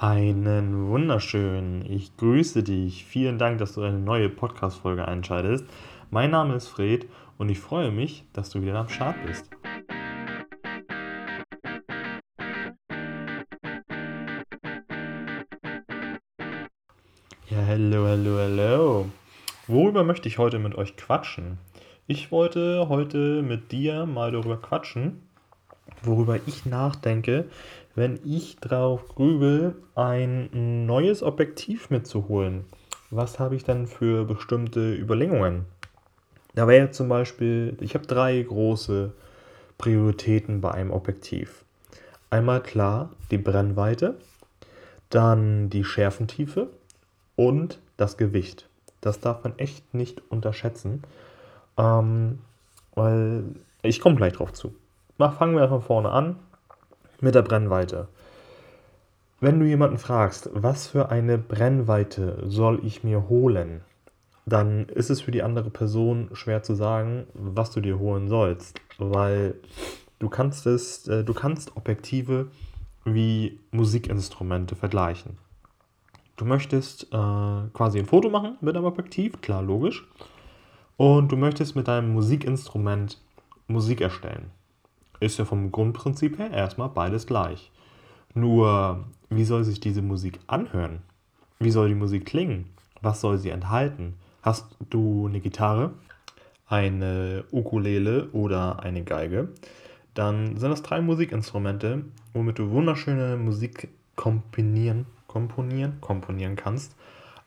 Einen wunderschönen. Ich grüße dich. Vielen Dank, dass du eine neue Podcast-Folge einschaltest. Mein Name ist Fred und ich freue mich, dass du wieder am Start bist. Ja, hallo, hallo, hallo. Worüber möchte ich heute mit euch quatschen? Ich wollte heute mit dir mal darüber quatschen, worüber ich nachdenke, wenn ich drauf grübel, ein neues Objektiv mitzuholen. Was habe ich dann für bestimmte Überlegungen? Da wäre zum Beispiel, ich habe drei große Prioritäten bei einem Objektiv. Einmal klar die Brennweite, dann die Schärfentiefe und das Gewicht. Das darf man echt nicht unterschätzen, ähm, weil ich komme gleich drauf zu. Mal fangen wir von vorne an mit der Brennweite. Wenn du jemanden fragst, was für eine Brennweite soll ich mir holen, dann ist es für die andere Person schwer zu sagen, was du dir holen sollst, weil du kannst es, äh, du kannst Objektive wie Musikinstrumente vergleichen. Du möchtest äh, quasi ein Foto machen mit einem Objektiv, klar, logisch. Und du möchtest mit deinem Musikinstrument Musik erstellen ist ja vom Grundprinzip her erstmal beides gleich. Nur, wie soll sich diese Musik anhören? Wie soll die Musik klingen? Was soll sie enthalten? Hast du eine Gitarre, eine Ukulele oder eine Geige? Dann sind das drei Musikinstrumente, womit du wunderschöne Musik komponieren, komponieren, komponieren kannst.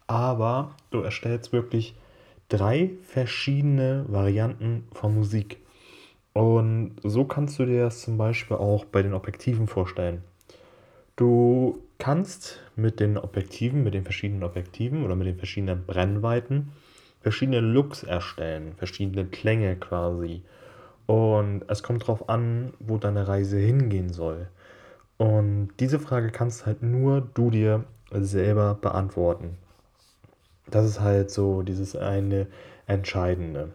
Aber du erstellst wirklich drei verschiedene Varianten von Musik. Und so kannst du dir das zum Beispiel auch bei den Objektiven vorstellen. Du kannst mit den Objektiven, mit den verschiedenen Objektiven oder mit den verschiedenen Brennweiten verschiedene Looks erstellen, verschiedene Klänge quasi. Und es kommt darauf an, wo deine Reise hingehen soll. Und diese Frage kannst halt nur du dir selber beantworten. Das ist halt so dieses eine Entscheidende.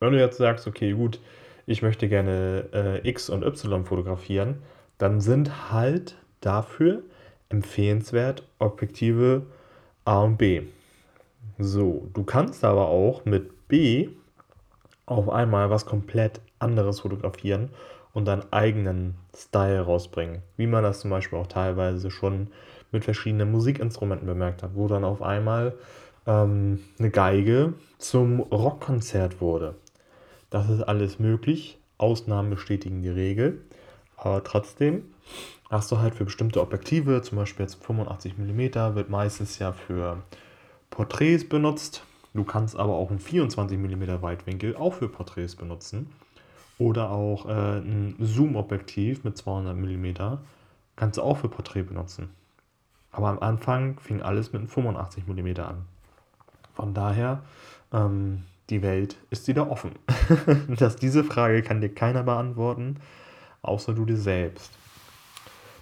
Wenn du jetzt sagst, okay, gut, ich möchte gerne äh, X und Y fotografieren, dann sind halt dafür empfehlenswert Objektive A und B. So, du kannst aber auch mit B auf einmal was komplett anderes fotografieren und deinen eigenen Style rausbringen. Wie man das zum Beispiel auch teilweise schon mit verschiedenen Musikinstrumenten bemerkt hat, wo dann auf einmal ähm, eine Geige zum Rockkonzert wurde. Das ist alles möglich. Ausnahmen bestätigen die Regel. Aber trotzdem hast du halt für bestimmte Objektive, zum Beispiel jetzt 85 mm, wird meistens ja für Porträts benutzt. Du kannst aber auch ein 24 mm Weitwinkel auch für Porträts benutzen. Oder auch äh, ein Zoom-Objektiv mit 200 mm kannst du auch für Porträt benutzen. Aber am Anfang fing alles mit einem 85 mm an. Von daher ähm, die Welt ist wieder offen. Dass diese Frage kann dir keiner beantworten, außer du dir selbst.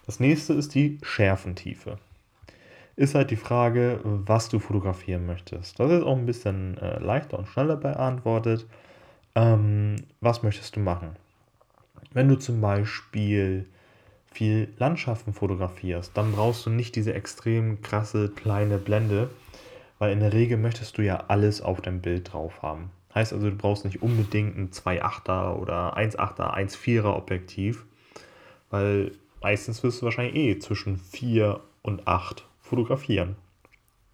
Das nächste ist die Schärfentiefe. Ist halt die Frage, was du fotografieren möchtest. Das ist auch ein bisschen äh, leichter und schneller beantwortet. Ähm, was möchtest du machen? Wenn du zum Beispiel viel Landschaften fotografierst, dann brauchst du nicht diese extrem krasse kleine Blende, weil in der Regel möchtest du ja alles auf deinem Bild drauf haben. Heißt also, du brauchst nicht unbedingt ein 2,8er oder 1,8er, 1,4er Objektiv, weil meistens wirst du wahrscheinlich eh zwischen 4 und 8 fotografieren.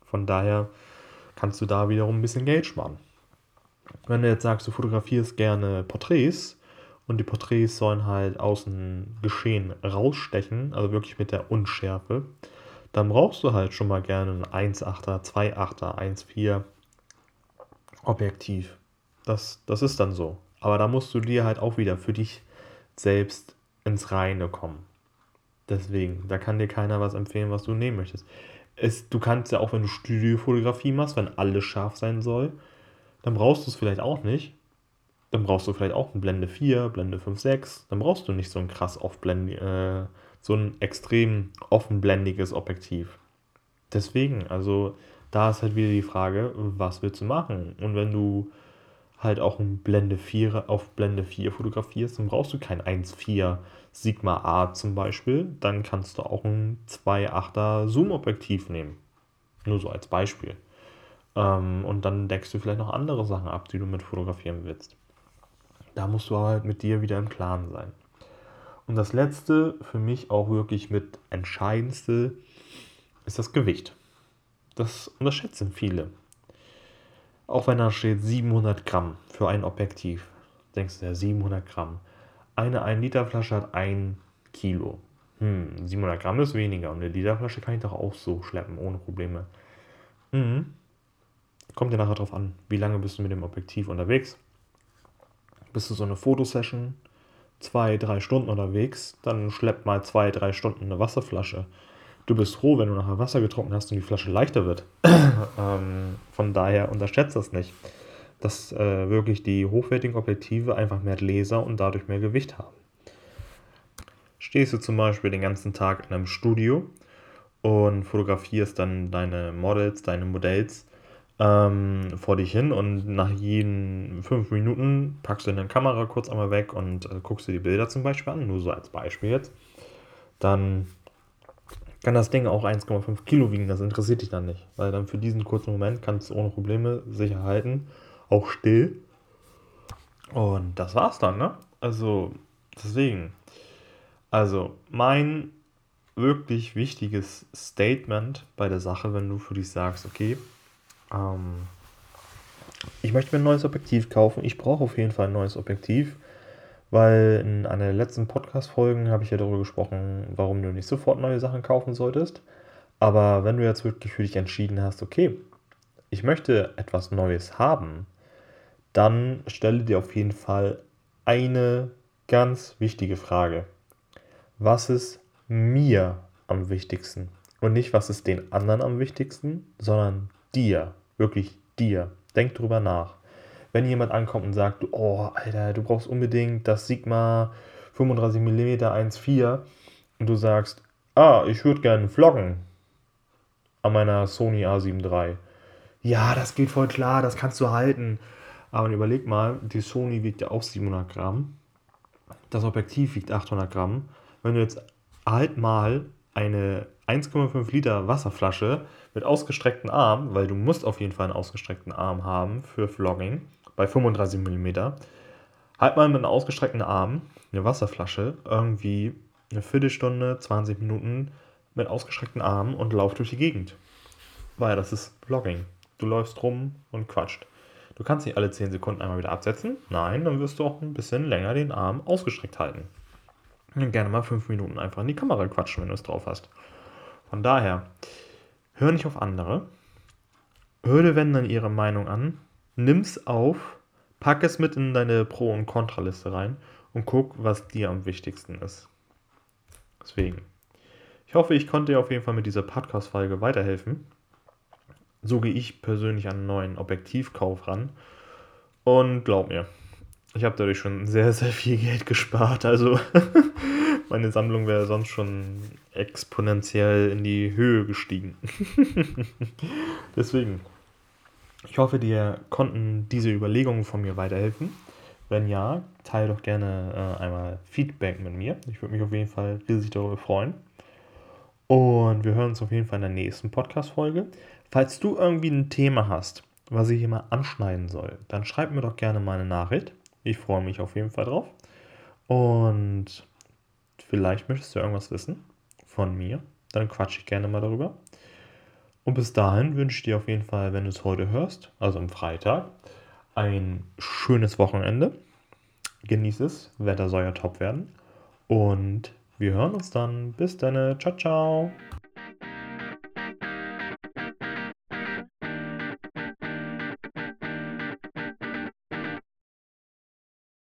Von daher kannst du da wiederum ein bisschen Geld sparen. Wenn du jetzt sagst, du fotografierst gerne Porträts und die Porträts sollen halt aus dem Geschehen rausstechen, also wirklich mit der Unschärfe, dann brauchst du halt schon mal gerne ein 1,8er, 2,8er, 1,4 Objektiv. Das, das ist dann so. Aber da musst du dir halt auch wieder für dich selbst ins Reine kommen. Deswegen, da kann dir keiner was empfehlen, was du nehmen möchtest. Es, du kannst ja auch, wenn du Studiofotografie machst, wenn alles scharf sein soll, dann brauchst du es vielleicht auch nicht. Dann brauchst du vielleicht auch ein Blende 4, Blende 5, 6. Dann brauchst du nicht so ein krass Off-Blende, äh, so ein extrem offenblendiges Objektiv. Deswegen, also da ist halt wieder die Frage, was willst du machen? Und wenn du halt auch ein Blende 4 auf Blende 4 fotografierst, dann brauchst du kein 1,4, Sigma A zum Beispiel, dann kannst du auch ein 2.8er Zoom-Objektiv nehmen. Nur so als Beispiel. Ähm, und dann deckst du vielleicht noch andere Sachen ab, die du mit fotografieren willst. Da musst du halt mit dir wieder im Klaren sein. Und das letzte, für mich auch wirklich mit entscheidendste, ist das Gewicht. Das unterschätzen viele. Auch wenn da steht 700 Gramm für ein Objektiv, denkst du ja 700 Gramm. Eine 1 Liter Flasche hat 1 Kilo. Hm, 700 Gramm ist weniger und eine Literflasche kann ich doch auch so schleppen, ohne Probleme. Mhm. Kommt ja nachher drauf an, wie lange bist du mit dem Objektiv unterwegs. Bist du so eine Fotosession, zwei, drei Stunden unterwegs, dann schleppt mal zwei, drei Stunden eine Wasserflasche. Du bist froh, wenn du nachher Wasser getrunken hast und die Flasche leichter wird. ähm, von daher unterschätzt das nicht, dass äh, wirklich die hochwertigen Objektive einfach mehr Laser und dadurch mehr Gewicht haben. Stehst du zum Beispiel den ganzen Tag in einem Studio und fotografierst dann deine Models, deine Modells ähm, vor dich hin und nach jeden fünf Minuten packst du deine Kamera kurz einmal weg und äh, guckst dir die Bilder zum Beispiel an, nur so als Beispiel jetzt, dann kann das Ding auch 1,5 Kilo wiegen, das interessiert dich dann nicht, weil dann für diesen kurzen Moment kannst du ohne Probleme sicher halten, auch still. Und das war's dann, ne? Also, deswegen. Also, mein wirklich wichtiges Statement bei der Sache, wenn du für dich sagst, okay, ähm, ich möchte mir ein neues Objektiv kaufen. Ich brauche auf jeden Fall ein neues Objektiv, weil in einer der letzten Podcast-Folgen habe ich ja darüber gesprochen, warum du nicht sofort neue Sachen kaufen solltest. Aber wenn du jetzt wirklich für dich entschieden hast, okay, ich möchte etwas Neues haben, dann stelle dir auf jeden Fall eine ganz wichtige Frage. Was ist mir am wichtigsten? Und nicht, was ist den anderen am wichtigsten, sondern dir. Wirklich dir. Denk drüber nach. Wenn jemand ankommt und sagt, oh, Alter, du brauchst unbedingt das Sigma 35 mm 1.4 und du sagst, ah, ich würde gerne vloggen an meiner Sony A7 III. Ja, das geht voll klar, das kannst du halten. Aber überleg mal, die Sony wiegt ja auch 700 Gramm. Das Objektiv wiegt 800 Gramm. Wenn du jetzt halt mal eine 1,5 Liter Wasserflasche mit ausgestreckten Arm, weil du musst auf jeden Fall einen ausgestreckten Arm haben für Vlogging bei 35 mm. Halt mal mit einem ausgestreckten Arm eine Wasserflasche irgendwie eine Viertelstunde, 20 Minuten mit ausgestreckten Armen und lauf durch die Gegend. Weil das ist Vlogging. Du läufst rum und quatscht. Du kannst nicht alle 10 Sekunden einmal wieder absetzen. Nein, dann wirst du auch ein bisschen länger den Arm ausgestreckt halten. Und gerne mal 5 Minuten einfach in die Kamera quatschen, wenn du es drauf hast. Von daher, hör nicht auf andere. Hör dir, wenn dann ihre Meinung an. Nimm's auf, pack es mit in deine Pro- und Kontraliste rein und guck, was dir am wichtigsten ist. Deswegen. Ich hoffe, ich konnte dir auf jeden Fall mit dieser Podcast-Folge weiterhelfen. So gehe ich persönlich an einen neuen Objektivkauf ran. Und glaub mir, ich habe dadurch schon sehr, sehr viel Geld gespart. Also meine Sammlung wäre sonst schon exponentiell in die Höhe gestiegen. Deswegen, ich hoffe, dir konnten diese Überlegungen von mir weiterhelfen. Wenn ja, teile doch gerne äh, einmal Feedback mit mir. Ich würde mich auf jeden Fall riesig darüber freuen. Und wir hören uns auf jeden Fall in der nächsten Podcast-Folge. Falls du irgendwie ein Thema hast, was ich hier mal anschneiden soll, dann schreib mir doch gerne mal eine Nachricht. Ich freue mich auf jeden Fall drauf. Und vielleicht möchtest du irgendwas wissen von mir. Dann quatsche ich gerne mal darüber. Und bis dahin wünsche ich dir auf jeden Fall, wenn du es heute hörst, also am Freitag, ein schönes Wochenende. Genieß es. Wetter soll ja top werden. Und wir hören uns dann. Bis dann. Ciao, ciao.